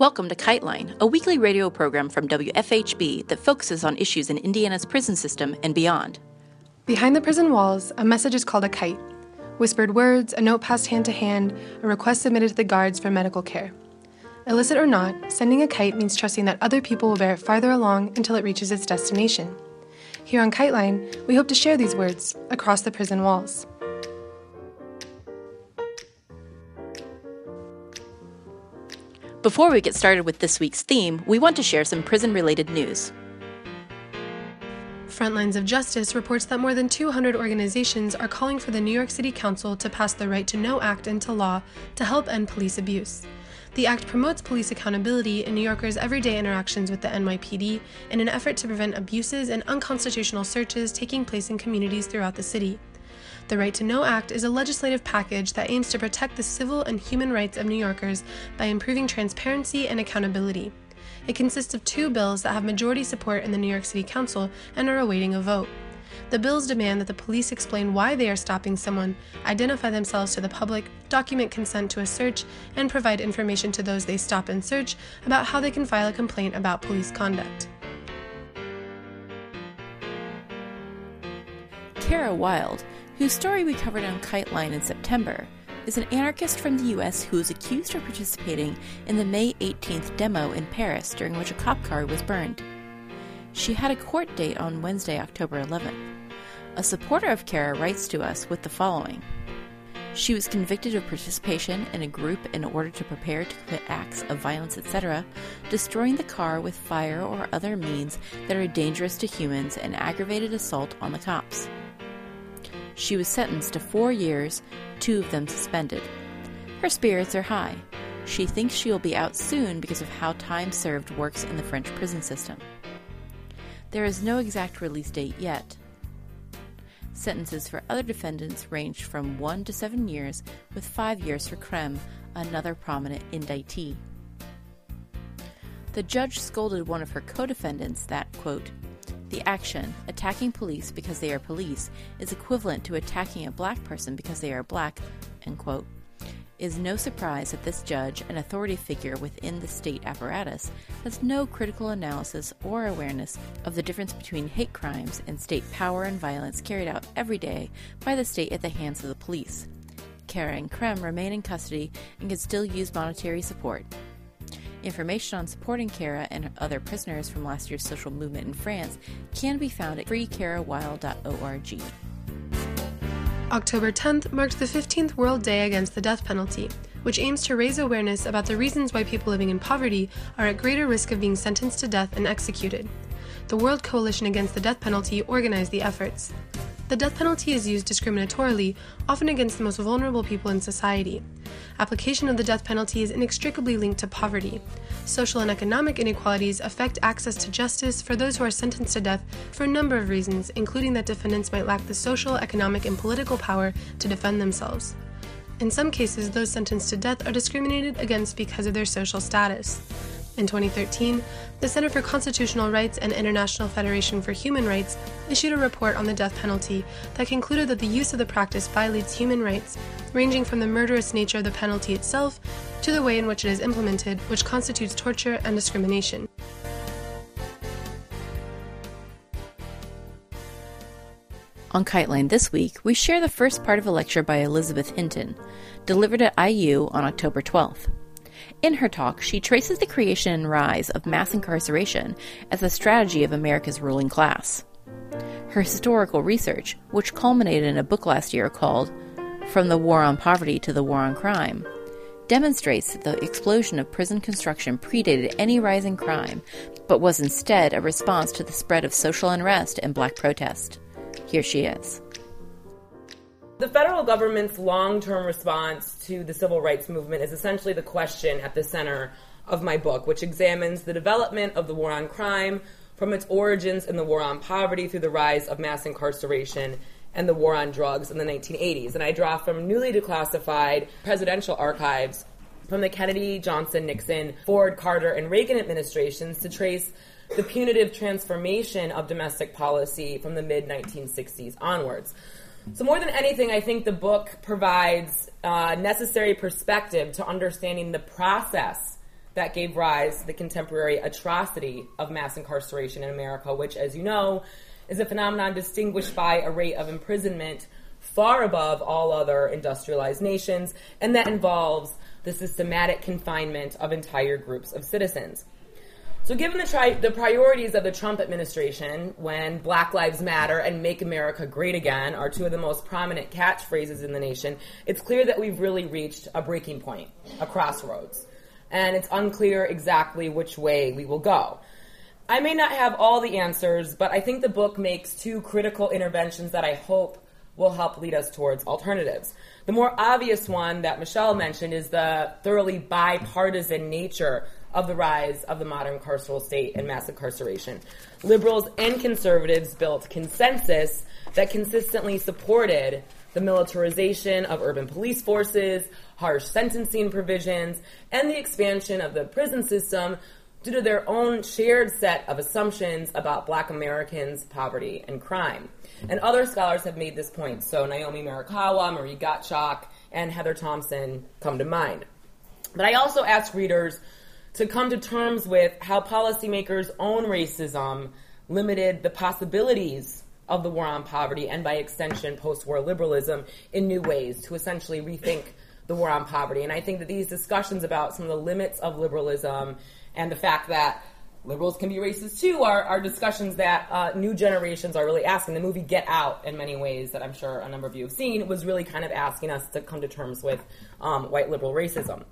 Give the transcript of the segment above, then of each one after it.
Welcome to Kite Line, a weekly radio program from WFHB that focuses on issues in Indiana's prison system and beyond. Behind the prison walls, a message is called a kite. Whispered words, a note passed hand to hand, a request submitted to the guards for medical care. Illicit or not, sending a kite means trusting that other people will bear it farther along until it reaches its destination. Here on Kite Line, we hope to share these words across the prison walls. Before we get started with this week's theme, we want to share some prison related news. Frontlines of Justice reports that more than 200 organizations are calling for the New York City Council to pass the Right to Know Act into law to help end police abuse. The act promotes police accountability in New Yorkers' everyday interactions with the NYPD in an effort to prevent abuses and unconstitutional searches taking place in communities throughout the city. The Right to Know Act is a legislative package that aims to protect the civil and human rights of New Yorkers by improving transparency and accountability. It consists of two bills that have majority support in the New York City Council and are awaiting a vote. The bills demand that the police explain why they are stopping someone, identify themselves to the public, document consent to a search, and provide information to those they stop and search about how they can file a complaint about police conduct. Kara Wild whose story we covered on Kiteline in September, is an anarchist from the US who is accused of participating in the May 18th demo in Paris during which a cop car was burned. She had a court date on Wednesday, October 11th. A supporter of Kara writes to us with the following She was convicted of participation in a group in order to prepare to commit acts of violence, etc., destroying the car with fire or other means that are dangerous to humans, and aggravated assault on the cops. She was sentenced to four years, two of them suspended. Her spirits are high. She thinks she will be out soon because of how time served works in the French prison system. There is no exact release date yet. Sentences for other defendants ranged from one to seven years, with five years for Krem, another prominent indictee. The judge scolded one of her co defendants that, quote, the action, attacking police because they are police, is equivalent to attacking a black person because they are black, quote, is no surprise that this judge, an authority figure within the state apparatus, has no critical analysis or awareness of the difference between hate crimes and state power and violence carried out every day by the state at the hands of the police. Kara and Krem remain in custody and can still use monetary support. Information on supporting Kara and other prisoners from last year's social movement in France can be found at freekarawild.org. October 10th marked the 15th World Day Against the Death Penalty, which aims to raise awareness about the reasons why people living in poverty are at greater risk of being sentenced to death and executed. The World Coalition Against the Death Penalty organized the efforts. The death penalty is used discriminatorily, often against the most vulnerable people in society. Application of the death penalty is inextricably linked to poverty. Social and economic inequalities affect access to justice for those who are sentenced to death for a number of reasons, including that defendants might lack the social, economic, and political power to defend themselves. In some cases, those sentenced to death are discriminated against because of their social status. In 2013, the Center for Constitutional Rights and International Federation for Human Rights issued a report on the death penalty that concluded that the use of the practice violates human rights, ranging from the murderous nature of the penalty itself to the way in which it is implemented, which constitutes torture and discrimination. On Kiteline this week, we share the first part of a lecture by Elizabeth Hinton, delivered at IU on October 12th. In her talk, she traces the creation and rise of mass incarceration as a strategy of America's ruling class. Her historical research, which culminated in a book last year called From the War on Poverty to the War on Crime, demonstrates that the explosion of prison construction predated any rise in crime, but was instead a response to the spread of social unrest and black protest. Here she is. The federal government's long term response to the civil rights movement is essentially the question at the center of my book, which examines the development of the war on crime from its origins in the war on poverty through the rise of mass incarceration and the war on drugs in the 1980s. And I draw from newly declassified presidential archives from the Kennedy, Johnson, Nixon, Ford, Carter, and Reagan administrations to trace the punitive transformation of domestic policy from the mid 1960s onwards. So, more than anything, I think the book provides uh, necessary perspective to understanding the process that gave rise to the contemporary atrocity of mass incarceration in America, which, as you know, is a phenomenon distinguished by a rate of imprisonment far above all other industrialized nations, and that involves the systematic confinement of entire groups of citizens. So, given the, tri- the priorities of the Trump administration, when Black Lives Matter and Make America Great Again are two of the most prominent catchphrases in the nation, it's clear that we've really reached a breaking point, a crossroads. And it's unclear exactly which way we will go. I may not have all the answers, but I think the book makes two critical interventions that I hope will help lead us towards alternatives. The more obvious one that Michelle mentioned is the thoroughly bipartisan nature of the rise of the modern carceral state and mass incarceration. Liberals and conservatives built consensus that consistently supported the militarization of urban police forces, harsh sentencing provisions, and the expansion of the prison system due to their own shared set of assumptions about black Americans, poverty, and crime. And other scholars have made this point. So Naomi Murakawa, Marie Gottschalk, and Heather Thompson come to mind. But I also ask readers to come to terms with how policymakers' own racism limited the possibilities of the war on poverty and by extension post-war liberalism in new ways to essentially rethink the war on poverty. And I think that these discussions about some of the limits of liberalism and the fact that liberals can be racist too are, are discussions that uh, new generations are really asking. The movie Get Out, in many ways, that I'm sure a number of you have seen, was really kind of asking us to come to terms with um, white liberal racism.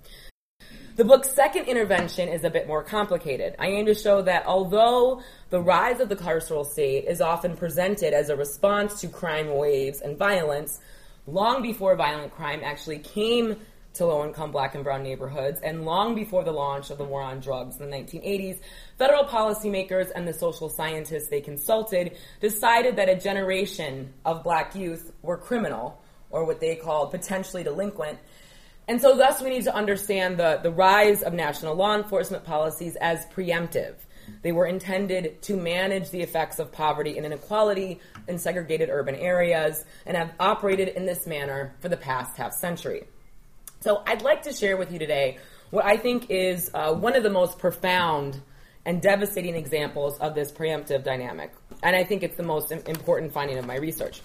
The book's second intervention is a bit more complicated. I aim to show that although the rise of the carceral state is often presented as a response to crime waves and violence, long before violent crime actually came to low income black and brown neighborhoods, and long before the launch of the war on drugs in the 1980s, federal policymakers and the social scientists they consulted decided that a generation of black youth were criminal, or what they called potentially delinquent, and so, thus, we need to understand the, the rise of national law enforcement policies as preemptive. They were intended to manage the effects of poverty and inequality in segregated urban areas and have operated in this manner for the past half century. So, I'd like to share with you today what I think is uh, one of the most profound and devastating examples of this preemptive dynamic. And I think it's the most important finding of my research.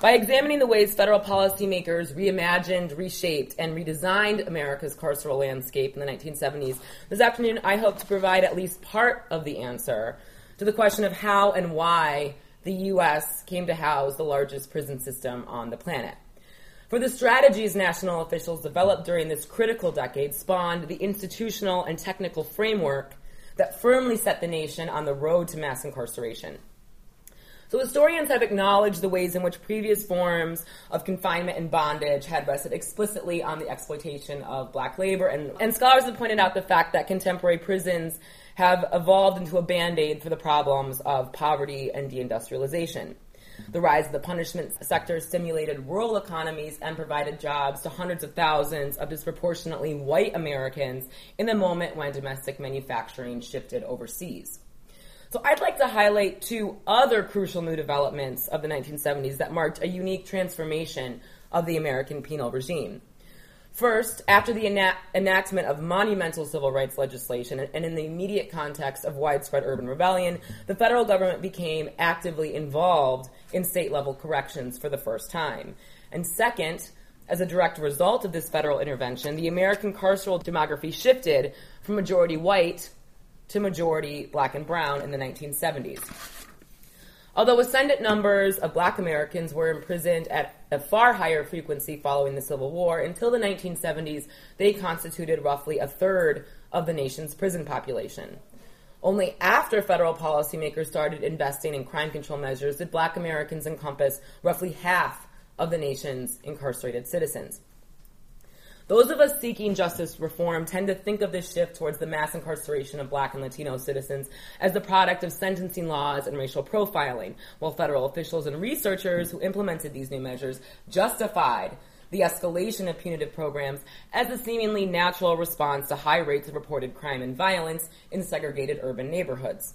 By examining the ways federal policymakers reimagined, reshaped, and redesigned America's carceral landscape in the 1970s, this afternoon I hope to provide at least part of the answer to the question of how and why the U.S. came to house the largest prison system on the planet. For the strategies national officials developed during this critical decade spawned the institutional and technical framework that firmly set the nation on the road to mass incarceration. So historians have acknowledged the ways in which previous forms of confinement and bondage had rested explicitly on the exploitation of black labor, and, and scholars have pointed out the fact that contemporary prisons have evolved into a band-aid for the problems of poverty and deindustrialization. The rise of the punishment sector stimulated rural economies and provided jobs to hundreds of thousands of disproportionately white Americans in the moment when domestic manufacturing shifted overseas. So I'd like to highlight two other crucial new developments of the 1970s that marked a unique transformation of the American penal regime. First, after the enactment of monumental civil rights legislation and in the immediate context of widespread urban rebellion, the federal government became actively involved in state level corrections for the first time. And second, as a direct result of this federal intervention, the American carceral demography shifted from majority white to majority black and brown in the 1970s. Although ascendant numbers of black Americans were imprisoned at a far higher frequency following the Civil War, until the 1970s, they constituted roughly a third of the nation's prison population. Only after federal policymakers started investing in crime control measures did black Americans encompass roughly half of the nation's incarcerated citizens. Those of us seeking justice reform tend to think of this shift towards the mass incarceration of black and Latino citizens as the product of sentencing laws and racial profiling, while federal officials and researchers who implemented these new measures justified the escalation of punitive programs as a seemingly natural response to high rates of reported crime and violence in segregated urban neighborhoods.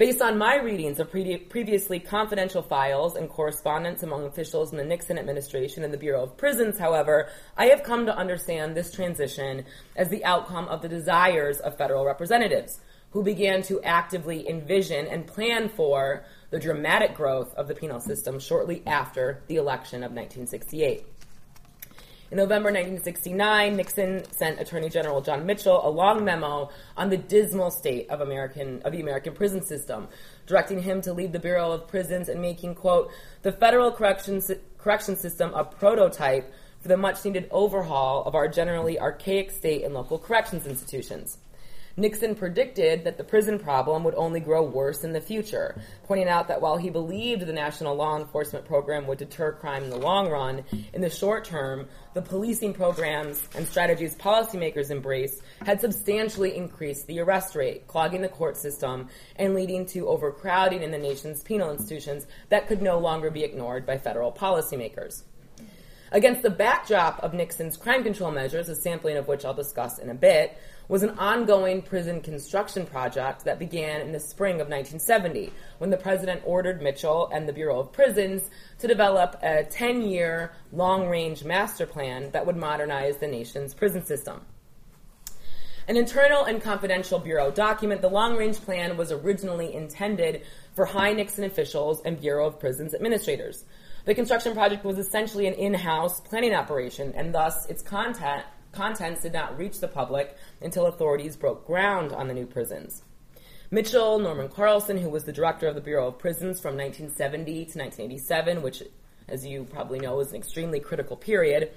Based on my readings of pre- previously confidential files and correspondence among officials in the Nixon administration and the Bureau of Prisons, however, I have come to understand this transition as the outcome of the desires of federal representatives who began to actively envision and plan for the dramatic growth of the penal system shortly after the election of 1968. In November 1969, Nixon sent Attorney General John Mitchell a long memo on the dismal state of American of the American prison system, directing him to lead the Bureau of Prisons and making quote the federal correction correction system a prototype for the much needed overhaul of our generally archaic state and local corrections institutions. Nixon predicted that the prison problem would only grow worse in the future, pointing out that while he believed the national law enforcement program would deter crime in the long run, in the short term, the policing programs and strategies policymakers embraced had substantially increased the arrest rate, clogging the court system and leading to overcrowding in the nation's penal institutions that could no longer be ignored by federal policymakers. Against the backdrop of Nixon's crime control measures, a sampling of which I'll discuss in a bit, was an ongoing prison construction project that began in the spring of 1970 when the president ordered Mitchell and the Bureau of Prisons to develop a 10 year long range master plan that would modernize the nation's prison system. An internal and confidential Bureau document, the long range plan was originally intended for high Nixon officials and Bureau of Prisons administrators. The construction project was essentially an in house planning operation, and thus its content, contents did not reach the public until authorities broke ground on the new prisons. Mitchell, Norman Carlson, who was the director of the Bureau of Prisons from 1970 to 1987, which, as you probably know, was an extremely critical period,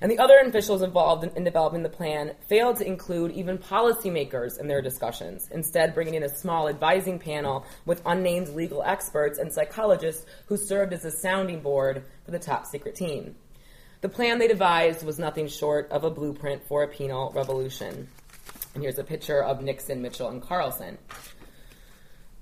and the other officials involved in, in, developing the plan failed to include even policymakers in their discussions, instead, bringing in a small advising panel with unnamed legal experts and psychologists who served as a sounding board for the top secret team. The plan they devised was nothing short of a blueprint for a penal revolution. And here's a picture of Nixon, Mitchell, and Carlson.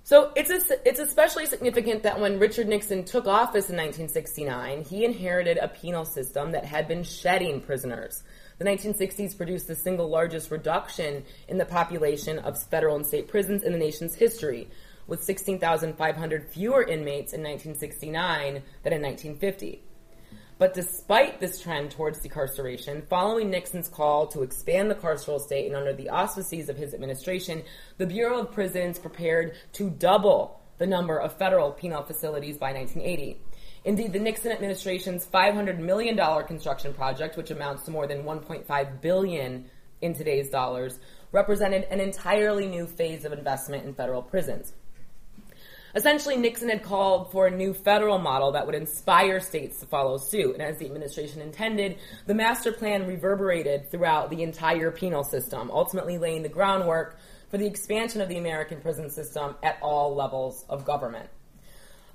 So it's, a, it's especially significant that when Richard Nixon took office in 1969, he inherited a penal system that had been shedding prisoners. The 1960s produced the single largest reduction in the population of federal and state prisons in the nation's history, with 16,500 fewer inmates in 1969 than in 1950. But despite this trend towards decarceration, following Nixon's call to expand the carceral state and under the auspices of his administration, the Bureau of Prisons prepared to double the number of federal penal facilities by 1980. Indeed, the Nixon administration's $500 million construction project, which amounts to more than 1.5 billion in today's dollars, represented an entirely new phase of investment in federal prisons. Essentially, Nixon had called for a new federal model that would inspire states to follow suit. And as the administration intended, the master plan reverberated throughout the entire penal system, ultimately laying the groundwork for the expansion of the American prison system at all levels of government.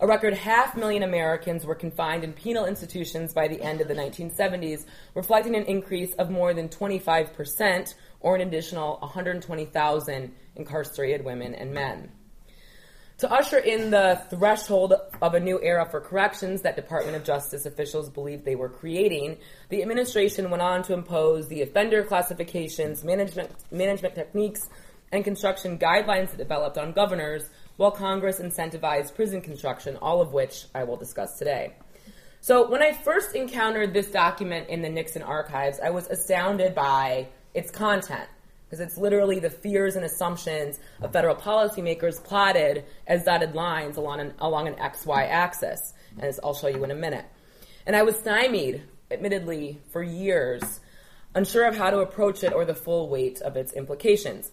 A record half million Americans were confined in penal institutions by the end of the 1970s, reflecting an increase of more than 25%, or an additional 120,000 incarcerated women and men. To usher in the threshold of a new era for corrections that Department of Justice officials believed they were creating, the administration went on to impose the offender classifications, management, management techniques, and construction guidelines that developed on governors, while Congress incentivized prison construction, all of which I will discuss today. So, when I first encountered this document in the Nixon archives, I was astounded by its content because it's literally the fears and assumptions of federal policymakers plotted as dotted lines along an, along an XY axis, as I'll show you in a minute. And I was stymied, admittedly, for years, unsure of how to approach it or the full weight of its implications.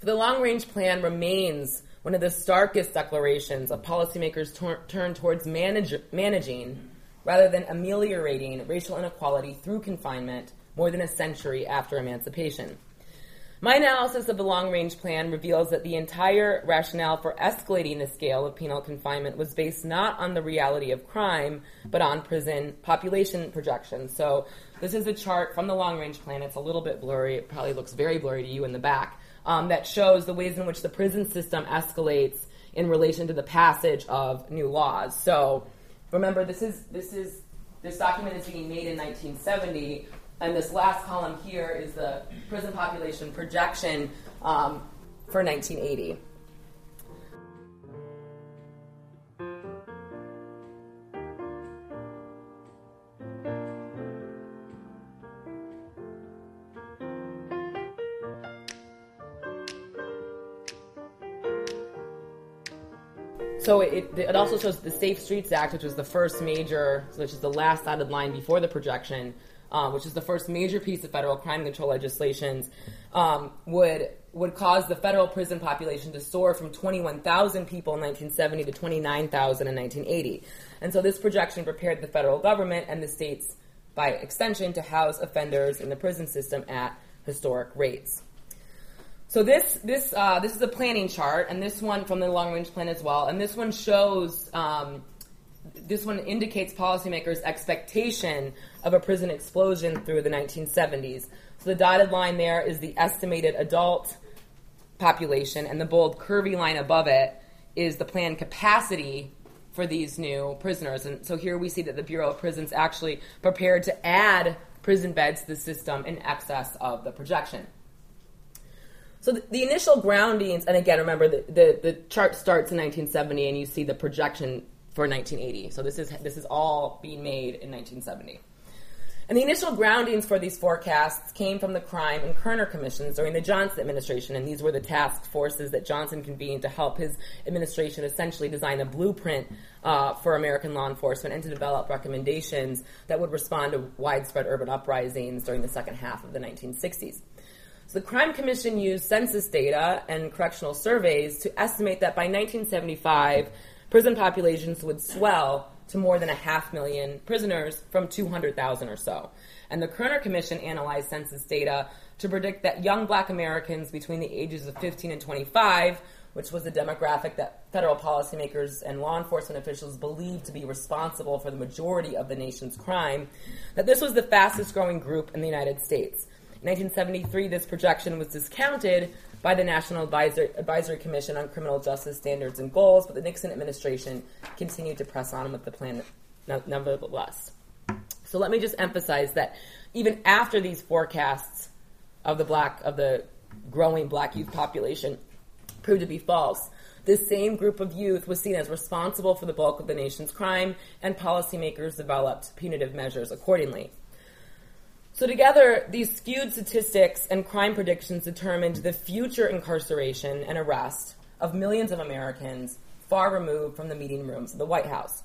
For the long range plan remains one of the starkest declarations of policymakers tor- turn towards manage- managing rather than ameliorating racial inequality through confinement more than a century after emancipation. My analysis of the long range plan reveals that the entire rationale for escalating the scale of penal confinement was based not on the reality of crime, but on prison population projections. So, this is a chart from the long range plan. It's a little bit blurry. It probably looks very blurry to you in the back. Um, that shows the ways in which the prison system escalates in relation to the passage of new laws. So, remember, this is this is this document is being made in 1970 and this last column here is the prison population projection um, for 1980. So it, it also shows the Safe Streets Act, which was the first major, which is the last dotted line before the projection, uh, which is the first major piece of federal crime control legislation, um, would would cause the federal prison population to soar from 21,000 people in 1970 to 29,000 in 1980. And so this projection prepared the federal government and the states, by extension, to house offenders in the prison system at historic rates. So this this uh, this is a planning chart, and this one from the long range plan as well. And this one shows um, this one indicates policymakers' expectation of a prison explosion through the 1970s. So the dotted line there is the estimated adult population, and the bold curvy line above it is the planned capacity for these new prisoners. And so here we see that the Bureau of Prisons actually prepared to add prison beds to the system in excess of the projection. So the, the initial groundings, and again, remember the, the, the chart starts in 1970, and you see the projection for 1980. So this is this is all being made in 1970. And the initial groundings for these forecasts came from the crime and Kerner commissions during the Johnson administration, and these were the task forces that Johnson convened to help his administration essentially design a blueprint uh, for American law enforcement and to develop recommendations that would respond to widespread urban uprisings during the second half of the 1960s. So the Crime Commission used census data and correctional surveys to estimate that by 1975, prison populations would swell to more than a half million prisoners from 200,000 or so. And the Kerner Commission analyzed census data to predict that young black Americans between the ages of 15 and 25, which was the demographic that federal policymakers and law enforcement officials believed to be responsible for the majority of the nation's crime, that this was the fastest growing group in the United States. In 1973, this projection was discounted by the National Advisor, Advisory Commission on Criminal Justice Standards and Goals, but the Nixon administration continued to press on with the plan nevertheless. So let me just emphasize that even after these forecasts of the black of the growing black youth population proved to be false, this same group of youth was seen as responsible for the bulk of the nation's crime, and policymakers developed punitive measures accordingly. So, together, these skewed statistics and crime predictions determined the future incarceration and arrest of millions of Americans far removed from the meeting rooms of the White House.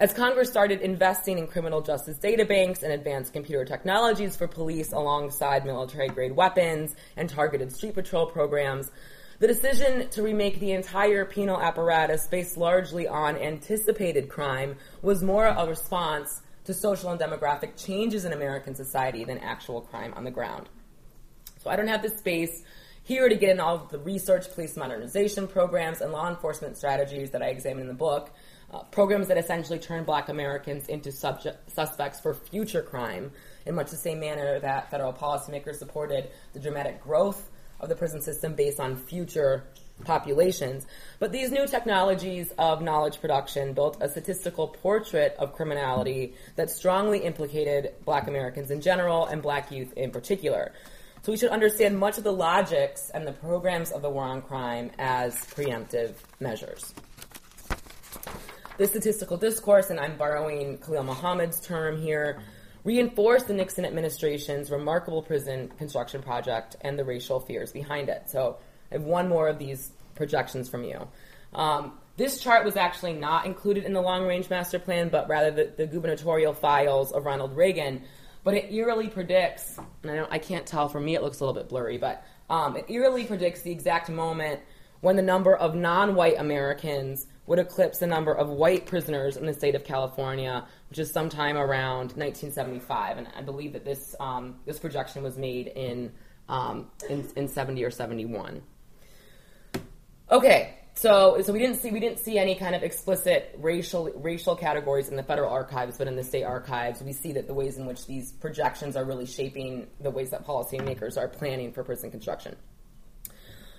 As Congress started investing in criminal justice databanks and advanced computer technologies for police alongside military grade weapons and targeted street patrol programs, the decision to remake the entire penal apparatus based largely on anticipated crime was more a response to social and demographic changes in American society than actual crime on the ground. So I don't have the space here to get in all of the research, police modernization programs, and law enforcement strategies that I examine in the book. Uh, programs that essentially turn black Americans into subject, suspects for future crime in much the same manner that federal policymakers supported the dramatic growth of the prison system based on future populations. But these new technologies of knowledge production built a statistical portrait of criminality that strongly implicated black Americans in general and black youth in particular. So we should understand much of the logics and the programs of the war on crime as preemptive measures. The statistical discourse, and I'm borrowing Khalil Muhammad's term here, reinforced the Nixon administration's remarkable prison construction project and the racial fears behind it. So I have one more of these projections from you. Um, this chart was actually not included in the long range master plan, but rather the, the gubernatorial files of Ronald Reagan. But it eerily predicts, and I, I, can't tell, for me it looks a little bit blurry, but um, it eerily predicts the exact moment when the number of non white Americans would eclipse the number of white prisoners in the state of California, which is sometime around 1975. And I believe that this, um, this projection was made in, um, in, in 70 or 71. Okay, so so we didn't see we didn't see any kind of explicit racial racial categories in the federal archives, but in the state archives, we see that the ways in which these projections are really shaping the ways that policymakers are planning for prison construction.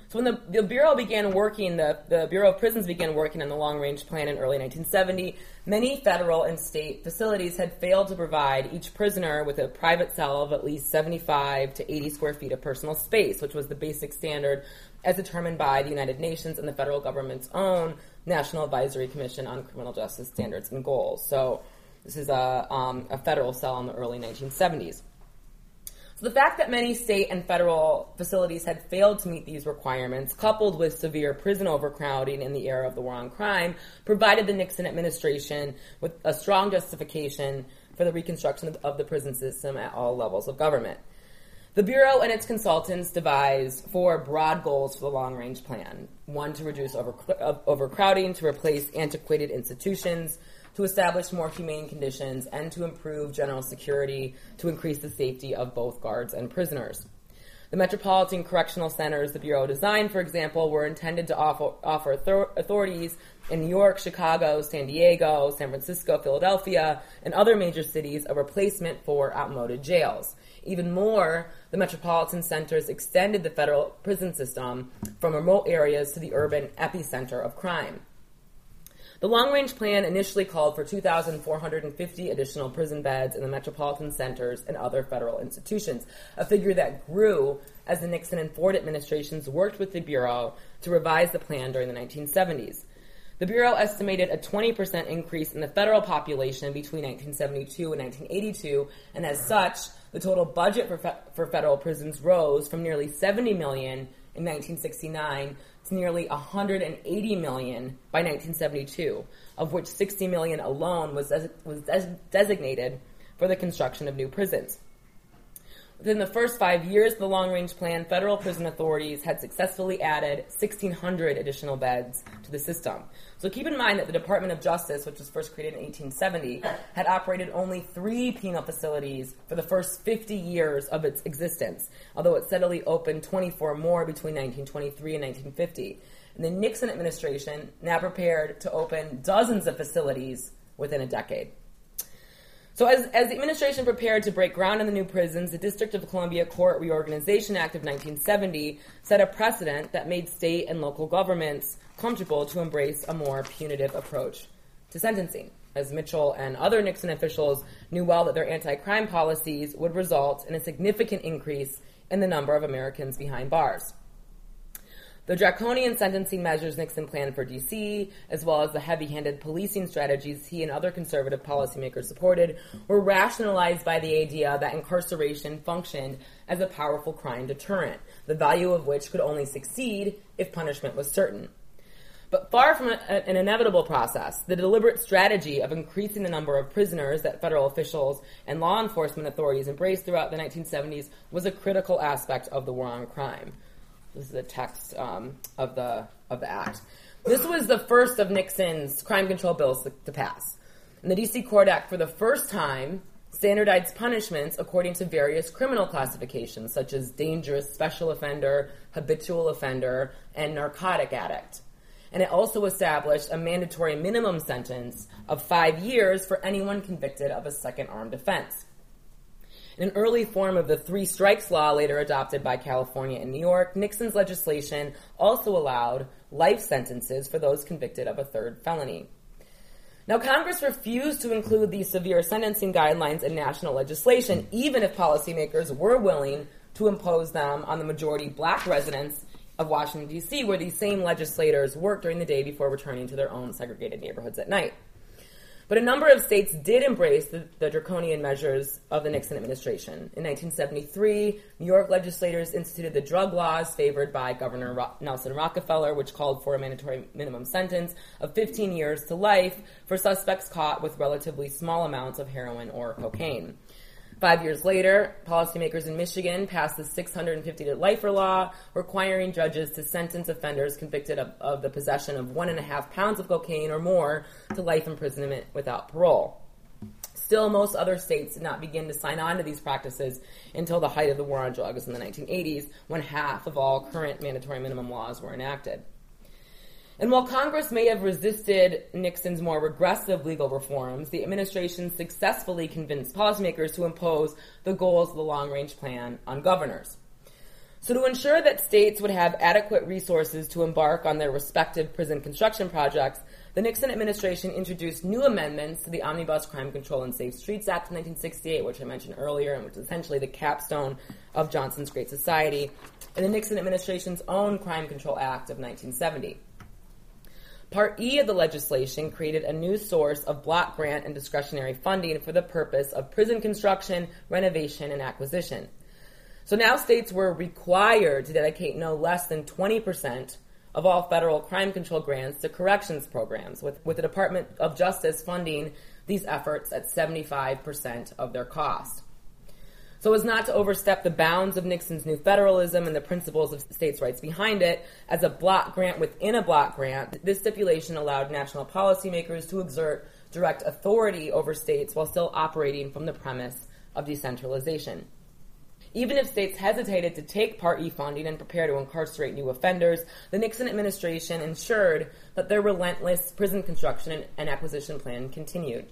So when the, the Bureau began working, the, the Bureau of Prisons began working on the long range plan in early 1970, many federal and state facilities had failed to provide each prisoner with a private cell of at least 75 to 80 square feet of personal space, which was the basic standard as determined by the United Nations and the federal government's own National Advisory Commission on Criminal Justice Standards and Goals. So this is a, um, a federal cell in the early 1970s. So the fact that many state and federal facilities had failed to meet these requirements, coupled with severe prison overcrowding in the era of the war on crime, provided the Nixon administration with a strong justification for the reconstruction of the prison system at all levels of government. The Bureau and its consultants devised four broad goals for the long range plan one, to reduce over, overcrowding, to replace antiquated institutions, to establish more humane conditions and to improve general security to increase the safety of both guards and prisoners. The Metropolitan Correctional Centers the Bureau designed, for example, were intended to offer, offer authorities in New York, Chicago, San Diego, San Francisco, Philadelphia, and other major cities a replacement for outmoded jails. Even more, the metropolitan centers extended the federal prison system from remote areas to the urban epicenter of crime. The long range plan initially called for 2,450 additional prison beds in the metropolitan centers and other federal institutions, a figure that grew as the Nixon and Ford administrations worked with the Bureau to revise the plan during the 1970s. The Bureau estimated a 20% increase in the federal population between 1972 and 1982, and as such, the total budget for, fe- for federal prisons rose from nearly 70 million in 1969 to nearly 180 million by 1972, of which 60 million alone was, des- was des- designated for the construction of new prisons. Within the first five years of the long range plan, federal prison authorities had successfully added 1,600 additional beds to the system. So keep in mind that the Department of Justice, which was first created in 1870, had operated only three penal facilities for the first 50 years of its existence, although it steadily opened 24 more between 1923 and 1950. And the Nixon administration now prepared to open dozens of facilities within a decade. So, as, as the administration prepared to break ground in the new prisons, the District of Columbia Court Reorganization Act of 1970 set a precedent that made state and local governments comfortable to embrace a more punitive approach to sentencing. As Mitchell and other Nixon officials knew well that their anti crime policies would result in a significant increase in the number of Americans behind bars. The draconian sentencing measures Nixon planned for D.C., as well as the heavy handed policing strategies he and other conservative policymakers supported, were rationalized by the idea that incarceration functioned as a powerful crime deterrent, the value of which could only succeed if punishment was certain. But far from an inevitable process, the deliberate strategy of increasing the number of prisoners that federal officials and law enforcement authorities embraced throughout the 1970s was a critical aspect of the war on crime. This is the text um, of the of the act. This was the first of Nixon's crime control bills to, to pass. And the D.C. Court Act, for the first time, standardized punishments according to various criminal classifications, such as dangerous special offender, habitual offender, and narcotic addict. And it also established a mandatory minimum sentence of five years for anyone convicted of a second armed offense an early form of the three strikes law later adopted by California and New York, Nixon's legislation also allowed life sentences for those convicted of a third felony. Now, Congress refused to include these severe sentencing guidelines in national legislation, even if policymakers were willing to impose them on the majority black residents of Washington, D.C., where these same legislators worked during the day before returning to their own segregated neighborhoods at night. But a number of states did embrace the, the, draconian measures of the Nixon administration. In 1973, New York legislators instituted the drug laws favored by Governor Ro- Nelson Rockefeller, which called for a mandatory minimum sentence of 15 years to life for suspects caught with relatively small amounts of heroin or cocaine. Five years later, policymakers in Michigan passed the 650 to lifer law, requiring judges to sentence offenders convicted of, of the possession of one and a half pounds of cocaine or more to life imprisonment without parole. Still, most other states did not begin to sign on to these practices until the height of the war on drugs in the 1980s, when half of all current mandatory minimum laws were enacted. And while Congress may have resisted Nixon's more regressive legal reforms, the administration successfully convinced policymakers to impose the goals of the long range plan on governors. So, to ensure that states would have adequate resources to embark on their respective prison construction projects, the Nixon administration introduced new amendments to the Omnibus Crime Control and Safe Streets Act of 1968, which I mentioned earlier, and which is essentially the capstone of Johnson's Great Society, and the Nixon administration's own Crime Control Act of 1970. Part E of the legislation created a new source of block grant and discretionary funding for the purpose of prison construction, renovation, and acquisition. So now states were required to dedicate no less than 20% of all federal crime control grants to corrections programs, with, with the Department of Justice funding these efforts at 75% of their cost. So as not to overstep the bounds of Nixon's new federalism and the principles of states' rights behind it, as a block grant within a block grant, this stipulation allowed national policymakers to exert direct authority over states while still operating from the premise of decentralization. Even if states hesitated to take Part E funding and prepare to incarcerate new offenders, the Nixon administration ensured that their relentless prison construction and acquisition plan continued.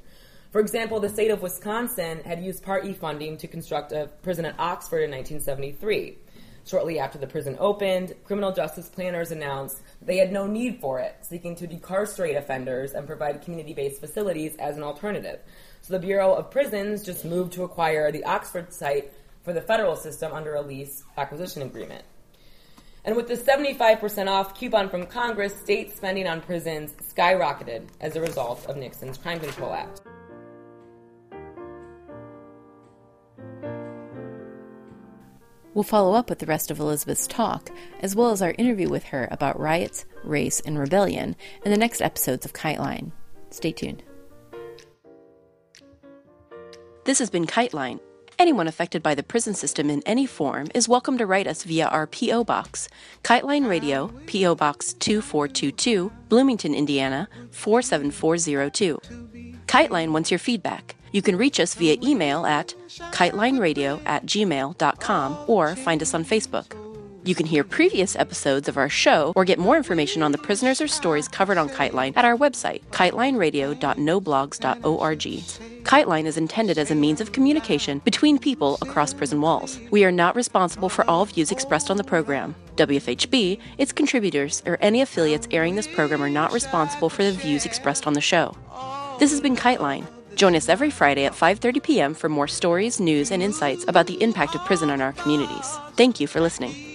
For example, the state of Wisconsin had used Part E funding to construct a prison at Oxford in 1973. Shortly after the prison opened, criminal justice planners announced they had no need for it, seeking to decarcerate offenders and provide community based facilities as an alternative. So the Bureau of Prisons just moved to acquire the Oxford site for the federal system under a lease acquisition agreement. And with the 75% off coupon from Congress, state spending on prisons skyrocketed as a result of Nixon's Crime Control Act. We'll follow up with the rest of Elizabeth's talk, as well as our interview with her about riots, race, and rebellion in the next episodes of Kite Line. Stay tuned. This has been Kite Line. Anyone affected by the prison system in any form is welcome to write us via our P.O. Box, Kiteline Radio, P.O. Box 2422, Bloomington, Indiana 47402. Kiteline wants your feedback. You can reach us via email at kitelineradio at gmail.com or find us on Facebook. You can hear previous episodes of our show or get more information on the prisoners or stories covered on Kiteline at our website, kitelineradio.noblogs.org. Kiteline is intended as a means of communication between people across prison walls. We are not responsible for all views expressed on the program. WFHB, its contributors, or any affiliates airing this program are not responsible for the views expressed on the show. This has been Kiteline. Join us every Friday at 5:30 p.m. for more stories, news, and insights about the impact of prison on our communities. Thank you for listening.